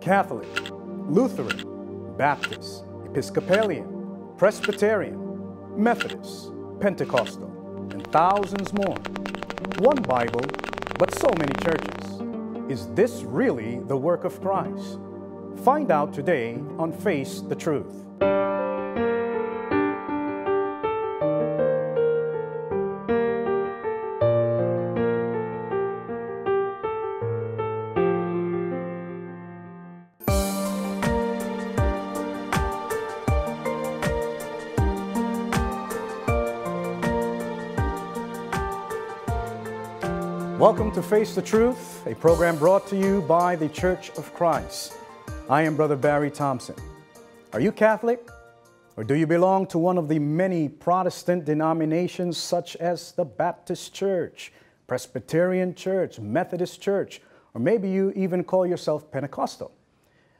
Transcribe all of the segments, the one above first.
Catholic, Lutheran, Baptist, Episcopalian, Presbyterian, Methodist, Pentecostal, and thousands more. One Bible, but so many churches. Is this really the work of Christ? Find out today on Face the Truth. Welcome to Face the Truth, a program brought to you by the Church of Christ. I am Brother Barry Thompson. Are you Catholic? Or do you belong to one of the many Protestant denominations such as the Baptist Church, Presbyterian Church, Methodist Church, or maybe you even call yourself Pentecostal?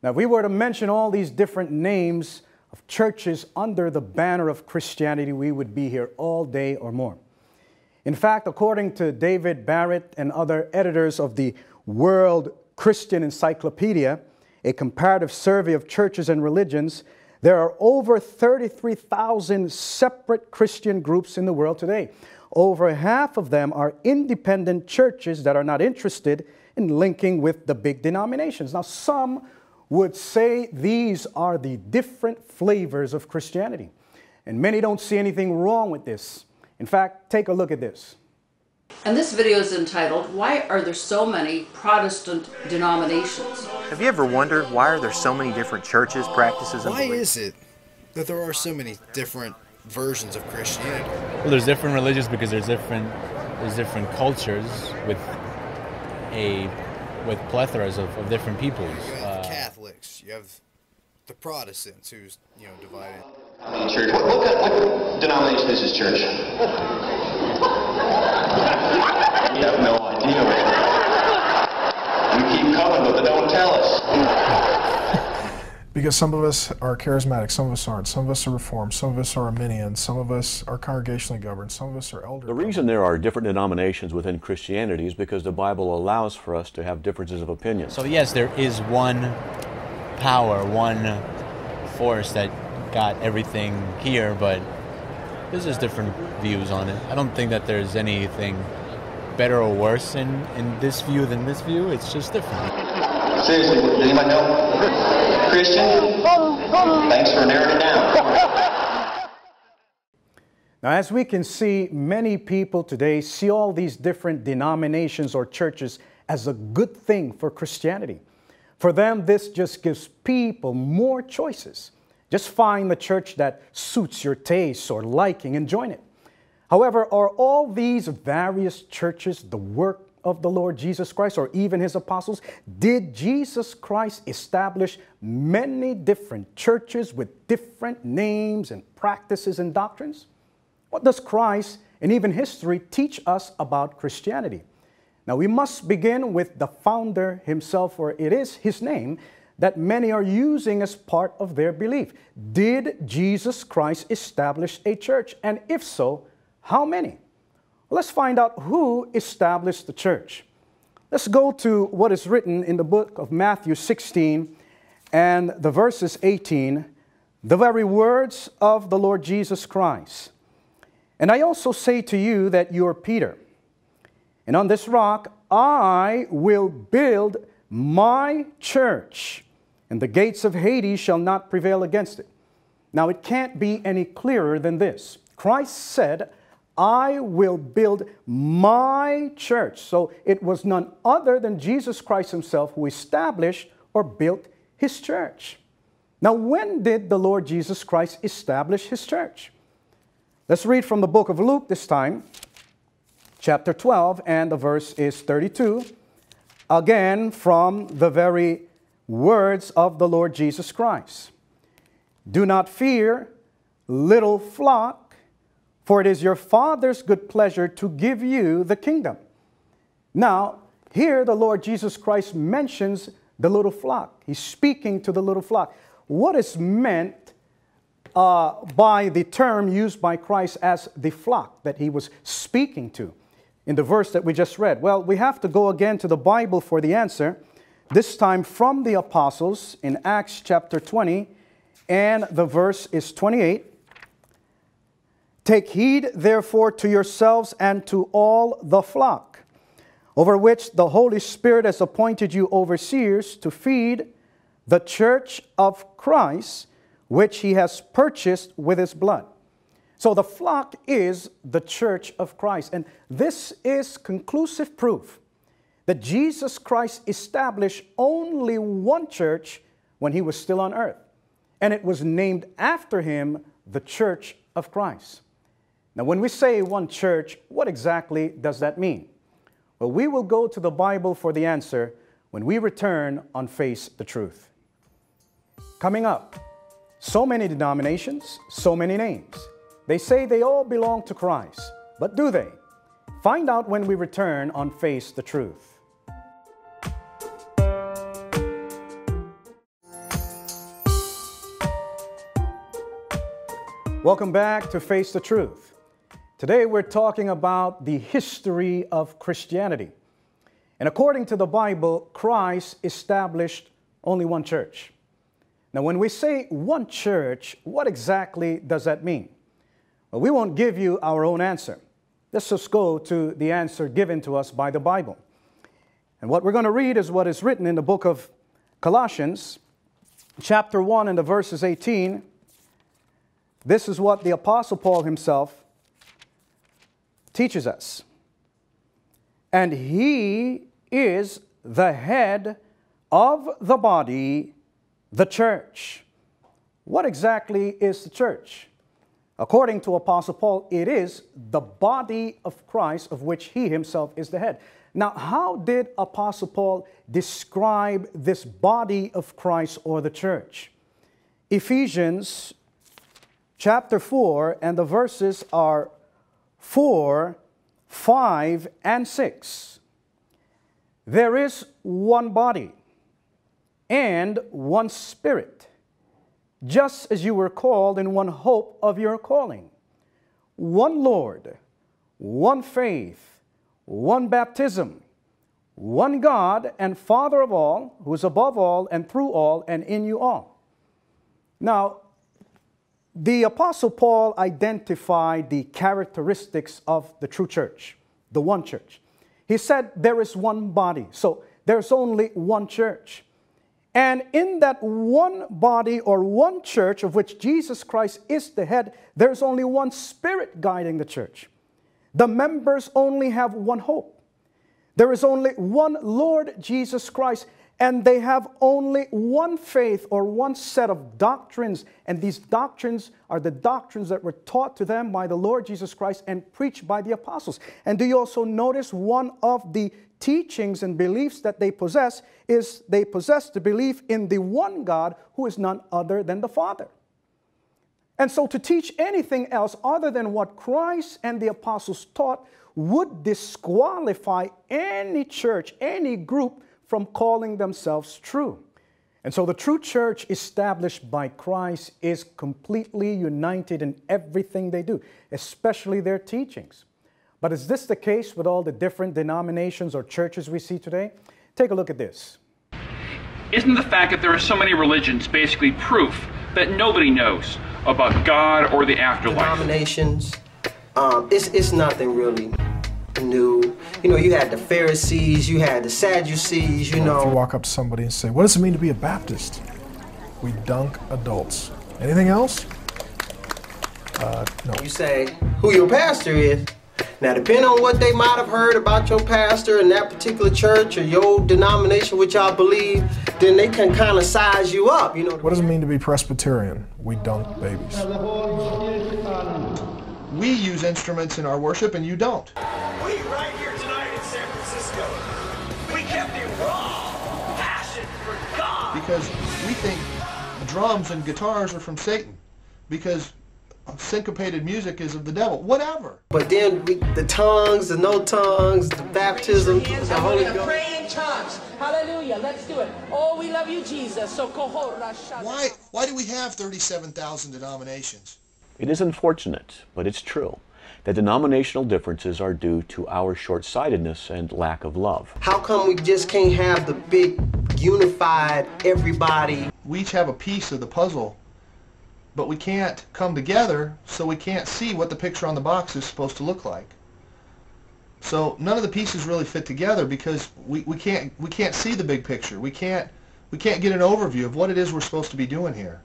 Now, if we were to mention all these different names of churches under the banner of Christianity, we would be here all day or more. In fact, according to David Barrett and other editors of the World Christian Encyclopedia, a comparative survey of churches and religions, there are over 33,000 separate Christian groups in the world today. Over half of them are independent churches that are not interested in linking with the big denominations. Now, some would say these are the different flavors of Christianity, and many don't see anything wrong with this. In fact, take a look at this. And this video is entitled, Why Are There So Many Protestant Denominations? Have you ever wondered why are there so many different churches, practices, and Why beliefs? is it that there are so many different versions of Christianity? Well, there's different religions because there's different there's different cultures with a with plethoras of, of different peoples. You have Uh, Catholics, you have the Protestants, who's you know divided. Church. What, what, kind- what denomination is this church? you have no idea. We keep coming, but they don't tell us. Because some of us are charismatic, some of us aren't. Some of us are reformed, some of us are Arminian, some of us are congregationally governed, some of us are elder. The reason there are different denominations within Christianity is because the Bible allows for us to have differences of opinion. so yes, there is one power, one force that got everything here, but there's just different views on it. I don't think that there's anything better or worse in, in this view than this view. It's just different. Seriously, does anybody know? Christian? Thanks for narrowing it down. Now, as we can see, many people today see all these different denominations or churches as a good thing for Christianity. For them, this just gives people more choices. Just find the church that suits your taste or liking and join it. However, are all these various churches the work of the Lord Jesus Christ or even his apostles? Did Jesus Christ establish many different churches with different names and practices and doctrines? What does Christ and even history teach us about Christianity? Now, we must begin with the founder himself, for it is his name that many are using as part of their belief. Did Jesus Christ establish a church? And if so, how many? Let's find out who established the church. Let's go to what is written in the book of Matthew 16 and the verses 18, the very words of the Lord Jesus Christ. And I also say to you that you are Peter, and on this rock I will build my church, and the gates of Hades shall not prevail against it. Now, it can't be any clearer than this. Christ said, I will build my church. So it was none other than Jesus Christ himself who established or built his church. Now, when did the Lord Jesus Christ establish his church? Let's read from the book of Luke this time, chapter 12, and the verse is 32. Again, from the very words of the Lord Jesus Christ. Do not fear, little flock, for it is your Father's good pleasure to give you the kingdom. Now, here the Lord Jesus Christ mentions the little flock. He's speaking to the little flock. What is meant uh, by the term used by Christ as the flock that he was speaking to in the verse that we just read? Well, we have to go again to the Bible for the answer. this time from the apostles in Acts chapter 20, and the verse is 28. Take heed, therefore, to yourselves and to all the flock, over which the Holy Spirit has appointed you overseers to feed the church of Christ, which he has purchased with his blood. So the flock is the church of Christ. And this is conclusive proof that Jesus Christ established only one church when he was still on earth. And it was named after him the church of Christ. Now, when we say one church, what exactly does that mean? Well, we will go to the Bible for the answer when we return on Face the Truth. Coming up, so many denominations, so many names. They say they all belong to Christ, but do they? Find out when we return on Face the Truth. Welcome back to Face the Truth. Today we're talking about the history of Christianity. And according to the Bible, Christ established only one church. Now, when we say one church, what exactly does that mean? We won't give you our own answer. Let's just go to the answer given to us by the Bible. And what we're going to read is what is written in the book of Colossians, chapter 1, and the verses 18. This is what the Apostle Paul himself teaches us. And he is the head of the body, the church. What exactly is the church? According to Apostle Paul, it is the body of Christ of which he himself is the head. Now, how did Apostle Paul describe this body of Christ or the church? Ephesians chapter 4, and the verses are 4, 5, and 6. There is one body and one Spirit, just as you were called in one hope of your calling, one Lord, one faith, one baptism, one God and Father of all, who is above all and through all and in you all. Now, the Apostle Paul identified the characteristics of the true church, the one church. He said there is one body, so there's only one church. And in that one body or one church of which Jesus Christ is the head, there's only one spirit guiding the church. The members only have one hope. There is only one Lord Jesus Christ, and they have only one faith or one set of doctrines. And these doctrines are the doctrines that were taught to them by the Lord Jesus Christ and preached by the apostles. And do you also notice one of the teachings and beliefs that they possess is they possess the belief in the one God who is none other than the Father. And so to teach anything else other than what Christ and the apostles taught would disqualify any church, any group from calling themselves true. And so the true church established by Christ is completely united in everything they do, especially their teachings. But is this the case with all the different denominations or churches we see today? Take a look at this. Isn't the fact that there are so many religions basically proof that nobody knows about God or the afterlife? Denominations, um, it's, it's nothing really new. You know, you had the Pharisees, you had the Sadducees, you know. If you walk up to somebody and say, What does it mean to be a Baptist? We dunk adults. Anything else? Uh, no. You say who your pastor is. Now, depending on what they might have heard about your pastor in that particular church or your denomination, which y'all believe, then they can kind of size you up. You know. What does it mean to be Presbyterian? We dunk babies. We use instruments in our worship, and you don't. We right here tonight in San Francisco, we kept it raw, passion for God. Because we think drums and guitars are from Satan. Because syncopated music is of the devil. Whatever. But then we, the tongues, the no tongues, the baptism, the Holy Ghost. Pray in tongues. Hallelujah. Let's do it. Oh, we love you, Jesus. Why, why do we have 37,000 denominations? It is unfortunate, but it's true, that denominational differences are due to our short sightedness and lack of love. How come we just can't have the big unified everybody. We each have a piece of the puzzle, but we can't come together, so we can't see what the picture on the box is supposed to look like. So none of the pieces really fit together because we, we can't we can't see the big picture. We can't we can't get an overview of what it is we're supposed to be doing here.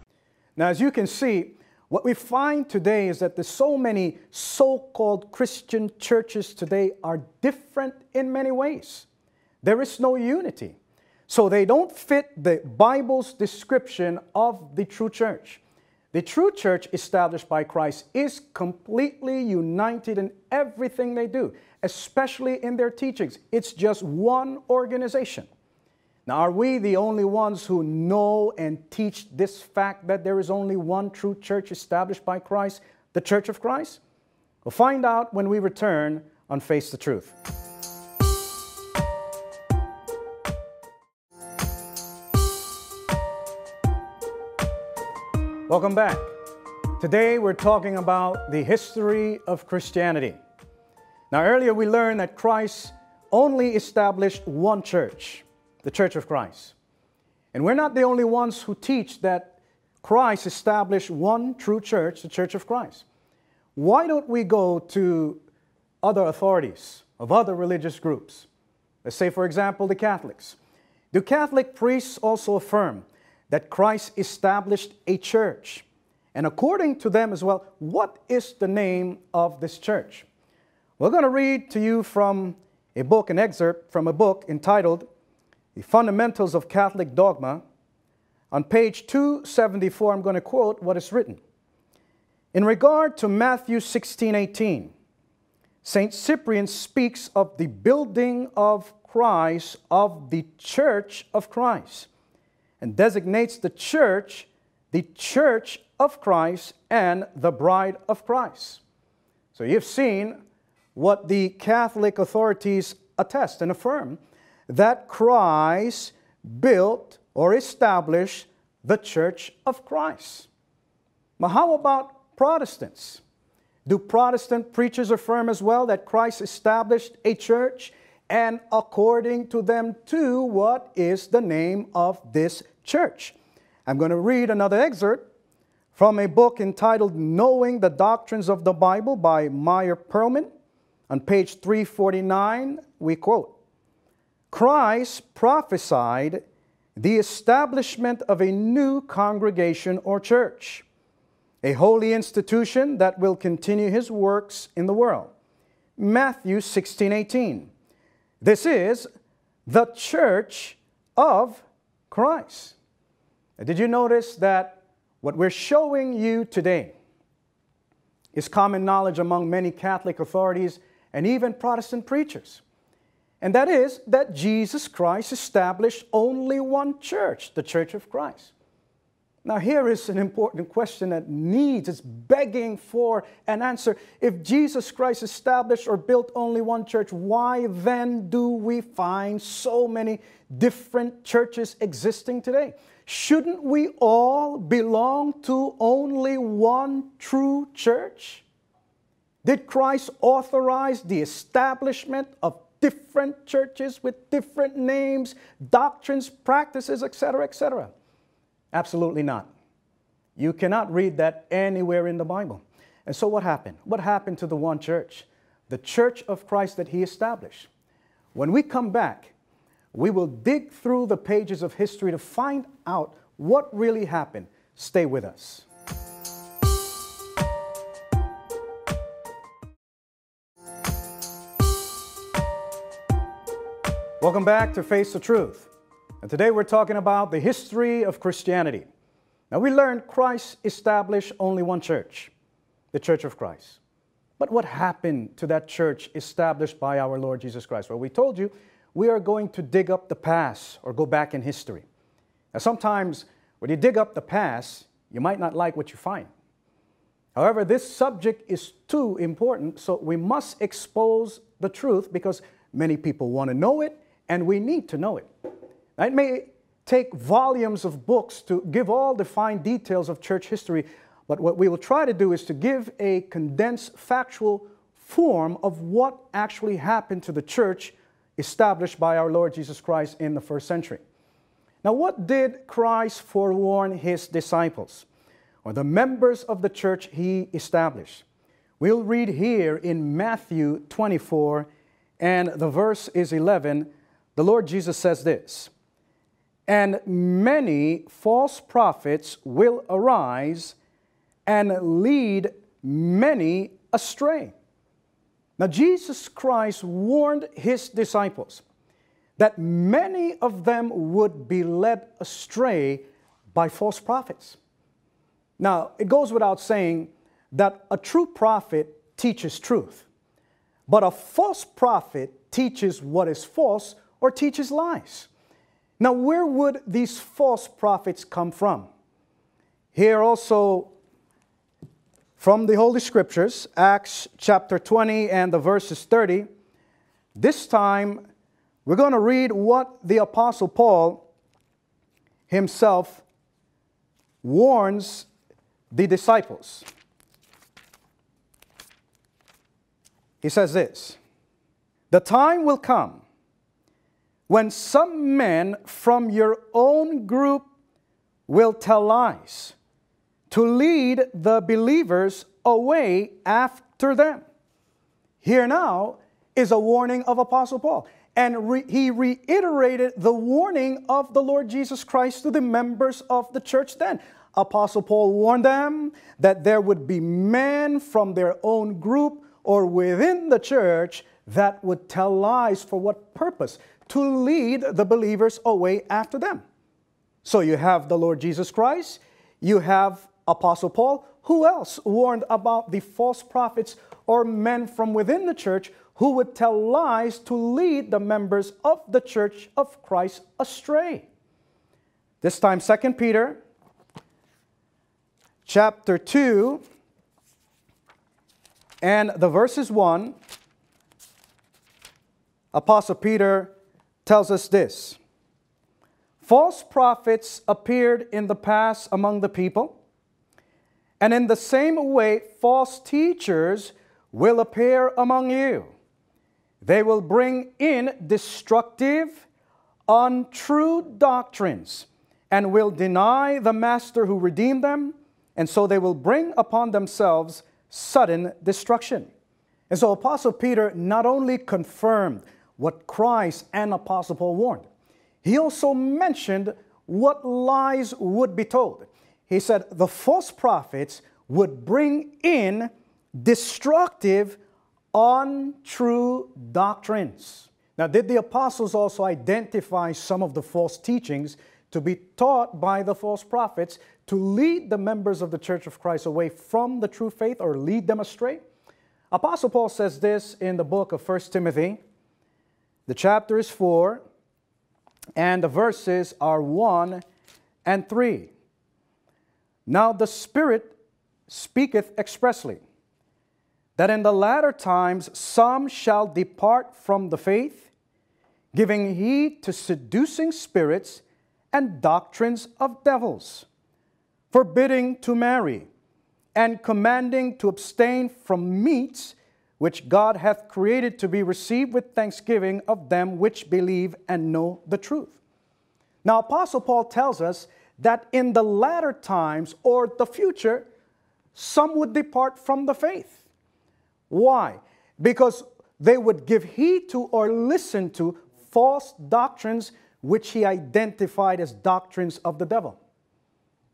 Now, as you can see, what we find today is that there's so many so-called Christian churches today are different in many ways. There is no unity. So they don't fit the Bible's description of the true church. The true church established by Christ is completely united in everything they do, especially in their teachings. It's just one organization. Now, are we the only ones who know and teach this fact that there is only one true church established by Christ, the Church of Christ? We'll find out when we return on Face the Truth. Welcome back. Today we're talking about the history of Christianity. Now, earlier we learned that Christ only established one church, the Church of Christ. And we're not the only ones who teach that Christ established one true church, the Church of Christ. Why don't we go to other authorities of other religious groups? Let's say, for example, the Catholics. Do Catholic priests also affirm that Christ established a church. And according to them as well, what is the name of this church? We're going to read to you from a book, an excerpt from a book entitled The Fundamentals of Catholic Dogma. On page 274, I'm going to quote what is written. In regard to Matthew 16 18, St. Cyprian speaks of the building of Christ, of the church of Christ and designates the church the church of Christ and the bride of Christ. So you've seen what the Catholic authorities attest and affirm that Christ built or established the church of Christ. But how about Protestants? Do Protestant preachers affirm as well that Christ established a church and according to them too, what is the name of this church? I'm going to read another excerpt from a book entitled Knowing the Doctrines of the Bible by Myer Pearlman. On page 349, we quote Christ prophesied the establishment of a new congregation or church, a holy institution that will continue his works in the world. Matthew 16 18. This is the church of Christ. Did you notice that what we're showing you today is common knowledge among many Catholic authorities and even Protestant preachers? And that is that Jesus Christ established only one church, the Church of Christ. Now, here is an important question that needs, it's begging for an answer. If Jesus Christ established or built only one church, why then do we find so many different churches existing today? Shouldn't we all belong to only one true church? Did Christ authorize the establishment of different churches with different names, doctrines, practices, etc., etc.? Absolutely not. You cannot read that anywhere in the Bible. And so what happened? What happened to the one church? The church of Christ that he established. When we come back, we will dig through the pages of history to find out what really happened. Stay with us. Welcome back to Face the Truth. And today we're talking about the history of Christianity. Now we learned Christ established only one church, the Church of Christ. But what happened to that church established by our Lord Jesus Christ? Well, we told you we are going to dig up the past or go back in history. Now sometimes when you dig up the past, you might not like what you find. However, this subject is too important, so we must expose the truth because many people want to know it and we need to know it. It may take volumes of books to give all the fine details of church history, but what we will try to do is to give a condensed factual form of what actually happened to the church established by our Lord Jesus Christ in the first century. Now, what did Christ forewarn his disciples or the members of the church he established? We'll read here in Matthew 24, and the verse is 11. The Lord Jesus says this And many false prophets will arise and lead many astray. Now, Jesus Christ warned his disciples that many of them would be led astray by false prophets. Now, it goes without saying that a true prophet teaches truth, but a false prophet teaches what is false or teaches lies. Now, where would these false prophets come from? Here also from the Holy Scriptures, Acts chapter 20 and the verses 30. This time, we're going to read what the Apostle Paul himself warns the disciples. He says this The time will come when some men from your own group will tell lies to lead the believers away after them. Here now is a warning of Apostle Paul. And re- he reiterated the warning of the Lord Jesus Christ to the members of the church then. Apostle Paul warned them that there would be men from their own group or within the church that would tell lies for what purpose? To lead the believers away after them. So you have the Lord Jesus Christ, you have Apostle Paul, who else warned about the false prophets or men from within the church who would tell lies to lead the members of the church of Christ astray? This time, 2 Peter chapter 2 and the verses 1, Apostle Peter tells us this False prophets appeared in the past among the people and in the same way, false teachers will appear among you. They will bring in destructive, untrue doctrines and will deny the master who redeemed them, and so they will bring upon themselves sudden destruction. And so Apostle Peter not only confirmed what Christ and Apostle Paul warned, he also mentioned what lies would be told he said the false prophets would bring in destructive, untrue doctrines. Now, did the apostles also identify some of the false teachings to be taught by the false prophets to lead the members of the Church of Christ away from the true faith or lead them astray? Apostle Paul says this in the book of 1 Timothy. The chapter is 4, and the verses are 1 and 3. Now the Spirit speaketh expressly that in the latter times some shall depart from the faith, giving heed to seducing spirits and doctrines of devils, forbidding to marry, and commanding to abstain from meats which God hath created to be received with thanksgiving of them which believe and know the truth. Now, Apostle Paul tells us that in the latter times or the future, some would depart from the faith. Why? Because they would give heed to or listen to false doctrines which he identified as doctrines of the devil.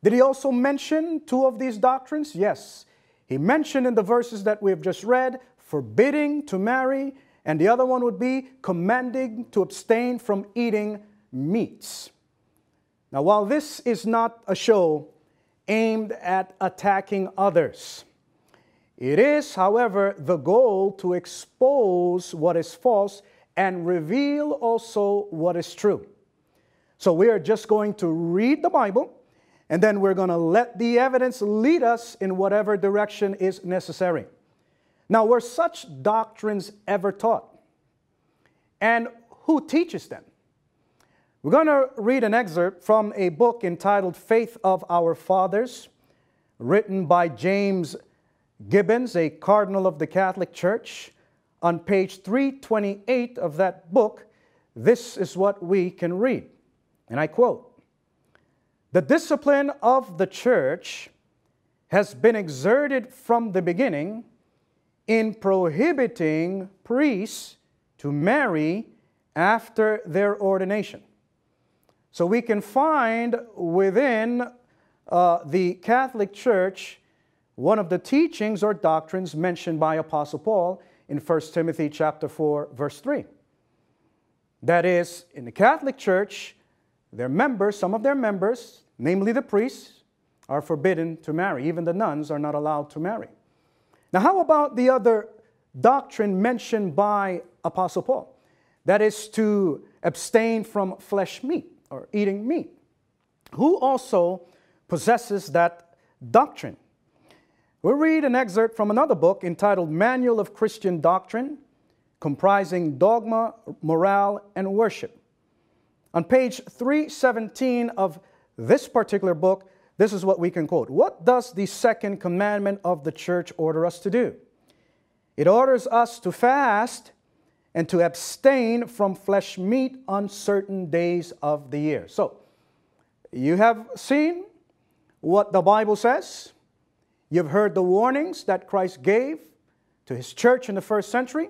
Did he also mention two of these doctrines? Yes. He mentioned in the verses that we have just read forbidding to marry, and the other one would be commanding to abstain from eating meats. Now, while this is not a show aimed at attacking others, it is, however, the goal to expose what is false and reveal also what is true. So we are just going to read the Bible and then we're going to let the evidence lead us in whatever direction is necessary. Now, were such doctrines ever taught? And who teaches them? We're going to read an excerpt from a book entitled Faith of Our Fathers, written by James Gibbons, a cardinal of the Catholic Church. On page 328 of that book, this is what we can read. And I quote The discipline of the church has been exerted from the beginning in prohibiting priests to marry after their ordination. So we can find within uh, the Catholic Church one of the teachings or doctrines mentioned by Apostle Paul in 1 Timothy chapter 4 verse 3. That is, in the Catholic Church, their members, some of their members, namely the priests, are forbidden to marry. Even the nuns are not allowed to marry. Now, how about the other doctrine mentioned by Apostle Paul? That is to abstain from flesh meat or eating meat. Who also possesses that doctrine? We'll read an excerpt from another book entitled Manual of Christian Doctrine, comprising dogma, morale, and worship. On page 317 of this particular book, this is what we can quote. What does the second commandment of the church order us to do? It orders us to fast and to abstain from flesh meat on certain days of the year. So, you have seen what the Bible says. You've heard the warnings that Christ gave to his church in the first century.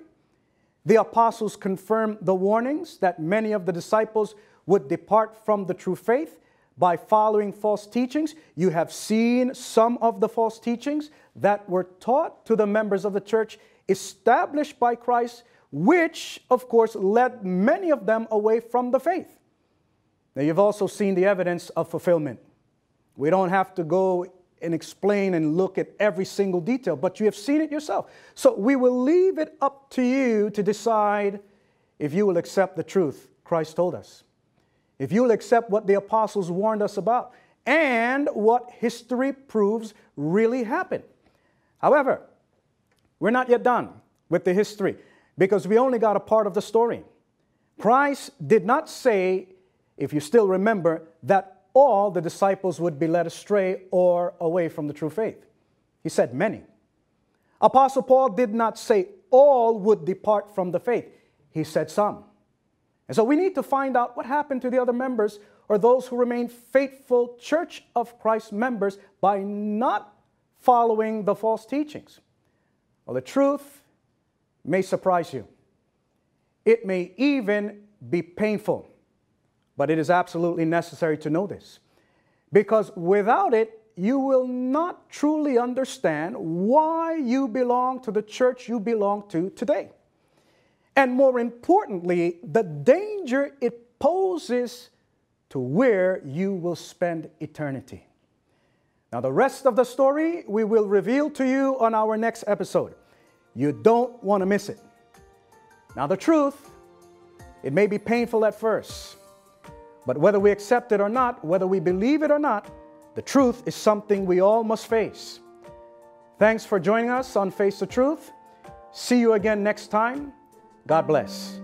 The apostles confirmed the warnings that many of the disciples would depart from the true faith by following false teachings. You have seen some of the false teachings that were taught to the members of the church established by Christ which, of course, led many of them away from the faith. Now, you've also seen the evidence of fulfillment. We don't have to go and explain and look at every single detail, but you have seen it yourself. So we will leave it up to you to decide if you will accept the truth Christ told us, if you will accept what the apostles warned us about, and what history proves really happened. However, we're not yet done with the history because we only got a part of the story. Christ did not say, if you still remember, that all the disciples would be led astray or away from the true faith. He said many. Apostle Paul did not say all would depart from the faith. He said some. And so we need to find out what happened to the other members or those who remain faithful Church of Christ members by not following the false teachings. Well, the truth may surprise you. It may even be painful, but it is absolutely necessary to know this. Because without it, you will not truly understand why you belong to the church you belong to today. And more importantly, the danger it poses to where you will spend eternity. Now, the rest of the story we will reveal to you on our next episode. You don't want to miss it. Now, the truth, it may be painful at first, but whether we accept it or not, whether we believe it or not, the truth is something we all must face. Thanks for joining us on Face the Truth. See you again next time. God bless.